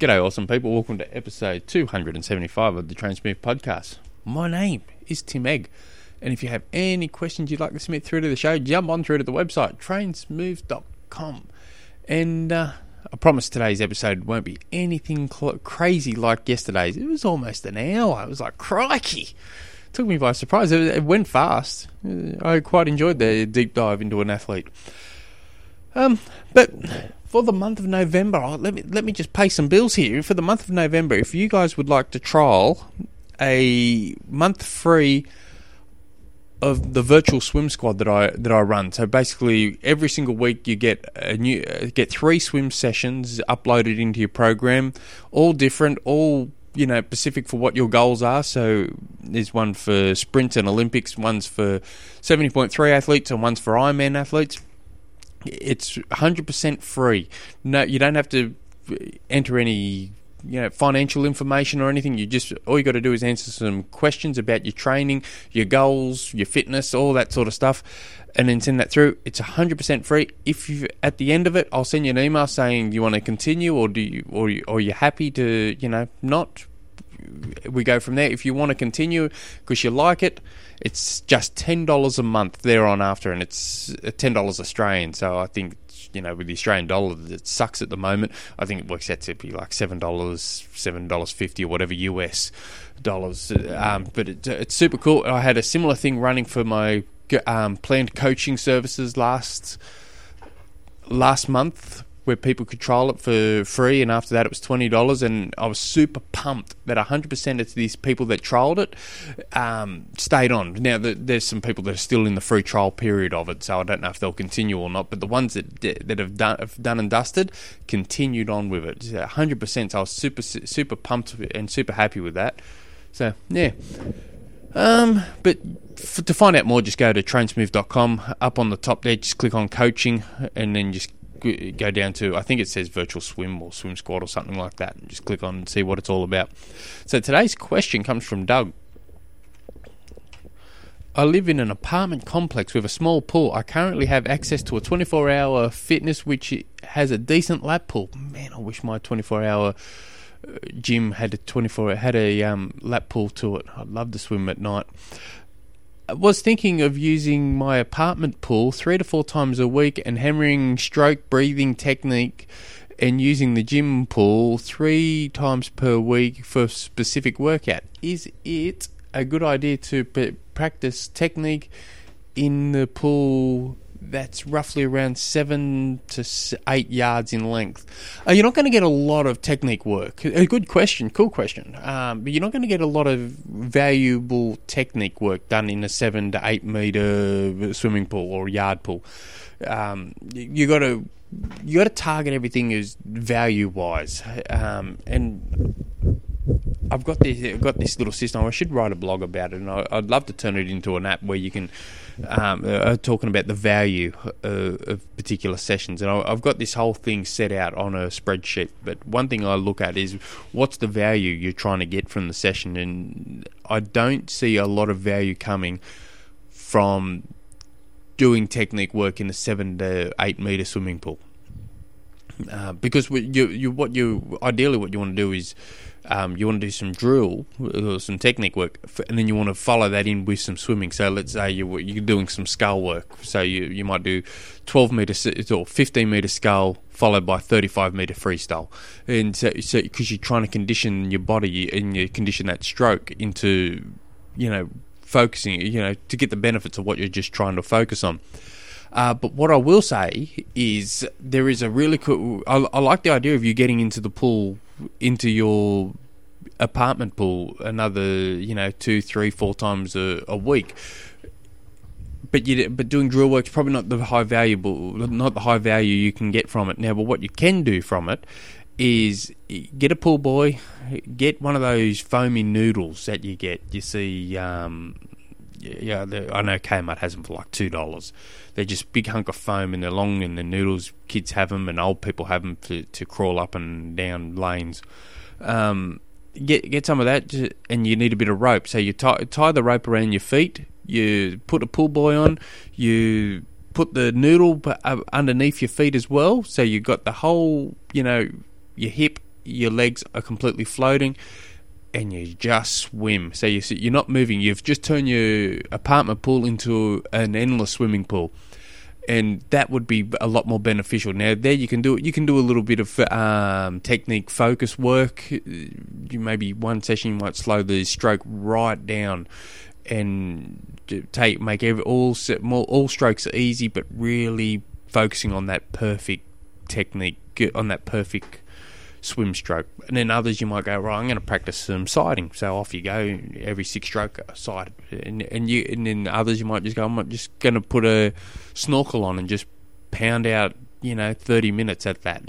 G'day, awesome people. Welcome to episode 275 of the Trainsmooth podcast. My name is Tim Egg, and if you have any questions you'd like to submit through to the show, jump on through to the website, trainsmooth.com. And uh, I promise today's episode won't be anything cl- crazy like yesterday's. It was almost an hour. It was like, crikey. Took me by surprise. It, it went fast. I quite enjoyed the deep dive into an athlete. Um, but for the month of November, oh, let me let me just pay some bills here. For the month of November, if you guys would like to trial a month free of the virtual swim squad that I that I run. So basically, every single week you get a new uh, get three swim sessions uploaded into your program, all different, all you know specific for what your goals are. So there's one for sprint and Olympics, one's for seventy point three athletes, and one's for Ironman athletes it's 100% free. No, you don't have to enter any you know financial information or anything. You just all you got to do is answer some questions about your training, your goals, your fitness, all that sort of stuff, and then send that through. It's 100% free. If you at the end of it, I'll send you an email saying you want to continue or do you or you, or you're happy to you know not. We go from there. If you want to continue because you like it, it's just ten dollars a month there on after, and it's uh, ten dollars Australian. So I think you know with the Australian dollar it sucks at the moment. I think it works out to be like seven dollars, seven dollars fifty or whatever US dollars. Um, but it, it's super cool. I had a similar thing running for my um, planned coaching services last last month where people could trial it for free, and after that it was twenty dollars. And I was super pumped that hundred percent of these people that trialed it um, stayed on. Now the, there's some people that are still in the free trial period of it, so I don't know if they'll continue or not. But the ones that that have done have done and dusted continued on with it, hundred percent. So I was super super pumped and super happy with that. So yeah. Um, but f- to find out more, just go to trainsmooth.com. Up on the top there, just click on coaching, and then just go down to I think it says virtual swim or swim squad or something like that, and just click on and see what it's all about. So today's question comes from Doug. I live in an apartment complex with a small pool. I currently have access to a 24 hour fitness which has a decent lap pool. Man, I wish my 24 hour uh, gym had a 24 had a um, lap pool to it. I'd love to swim at night was thinking of using my apartment pool three to four times a week and hammering stroke breathing technique and using the gym pool three times per week for specific workout. Is it a good idea to practice technique in the pool that's roughly around seven to eight yards in length. Uh, you're not going to get a lot of technique work. A good question, cool question. Um, but you're not going to get a lot of valuable technique work done in a seven to eight meter swimming pool or yard pool. Um, you got to you got to target everything as value wise, um, and I've got this I've got this little system. I should write a blog about it, and I, would love to turn it into an app where you can um, uh, talking about the value uh, of particular sessions. And I, have got this whole thing set out on a spreadsheet. But one thing I look at is what's the value you're trying to get from the session, and I don't see a lot of value coming from doing technique work in a seven to eight meter swimming pool. Uh, because you, you, what you ideally what you want to do is um, you want to do some drill or some technique work, and then you want to follow that in with some swimming. So let's say you, you're doing some scull work. So you, you might do 12 meter or 15 meter scull followed by 35 meter freestyle, and so because so, you're trying to condition your body and you condition that stroke into you know focusing you know to get the benefits of what you're just trying to focus on. Uh, but what I will say is there is a really cool. I, I, like the idea of you getting into the pool, into your apartment pool, another you know two, three, four times a, a week. But you, but doing drill work is probably not the high valuable, not the high value you can get from it now. But what you can do from it is get a pull buoy, get one of those foamy noodles that you get. You see, um, yeah, I know Kmart has them for like two dollars. They're just big hunk of foam and they're long and the noodles. Kids have them and old people have them to, to crawl up and down lanes. Um, get get some of that, and you need a bit of rope. So you tie tie the rope around your feet. You put a pull buoy on. You put the noodle uh, underneath your feet as well. So you've got the whole, you know, your hip your legs are completely floating, and you just swim. So you you're not moving. You've just turned your apartment pool into an endless swimming pool, and that would be a lot more beneficial. Now there you can do. You can do a little bit of um, technique focus work. You maybe one session you might slow the stroke right down and take make every all more all strokes easy, but really focusing on that perfect technique, on that perfect swim stroke. And then others you might go, right, I'm going to practice some sighting. So off you go, every six stroke side. And, and you and then others you might just go, I'm just going to put a snorkel on and just pound out you know 30 minutes at that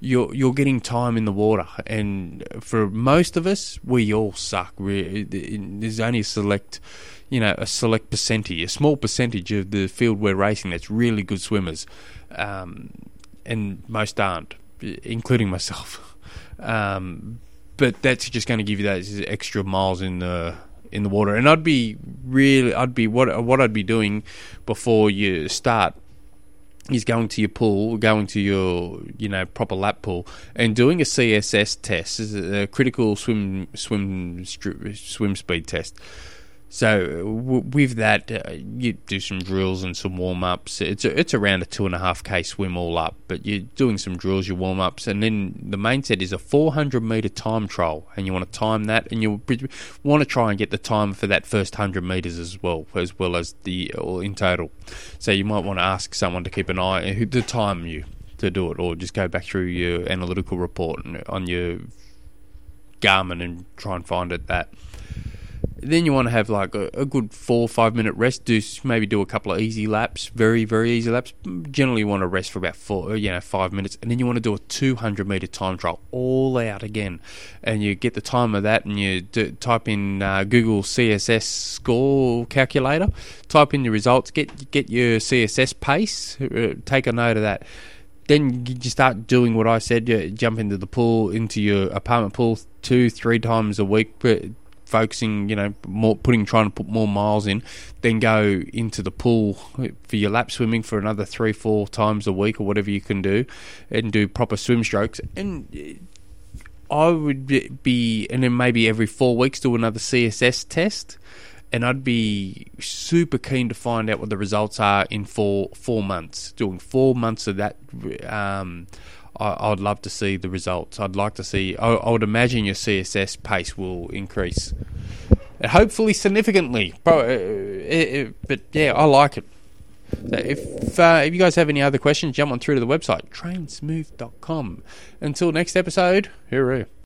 you're you're getting time in the water and for most of us we all suck we, there's only a select you know a select percentage a small percentage of the field we're racing that's really good swimmers um, and most aren't including myself um, but that's just going to give you those extra miles in the in the water. And I'd be really, I'd be what what I'd be doing before you start is going to your pool, going to your you know proper lap pool, and doing a CSS test, a critical swim swim swim speed test. So w- with that, uh, you do some drills and some warm ups. It's a, it's around a two and a half k swim all up, but you're doing some drills, your warm ups, and then the main set is a 400 meter time trial, and you want to time that, and you want to try and get the time for that first 100 meters as well, as well as the all in total. So you might want to ask someone to keep an eye who to time you to do it, or just go back through your analytical report on your Garmin and try and find it that. Then you want to have like a, a, good four or five minute rest. Do maybe do a couple of easy laps, very very easy laps. Generally, you want to rest for about four, you know, five minutes, and then you want to do a 200 meter time trial all out again, and you get the time of that, and you do, type in uh, Google CSS score calculator, type in your results, get get your CSS pace, uh, take a note of that then you start doing what I said. You jump into the pool, into your apartment pool two, three times a week focusing, you know, more putting trying to put more miles in, then go into the pool for your lap swimming for another three, four times a week or whatever you can do, and do proper swim strokes. And I would be, and then maybe every four weeks do another CSS test. And I'd be super keen to find out what the results are in four four months. Doing four months of that um, I, would love to see the results. I'd like to see. I, I, would imagine your CSS pace will increase, hopefully significantly. But, uh, uh, but yeah, I like it. So if uh, if you guys have any other questions, jump on through to the website trainsmooth.com. Until next episode, hooroo.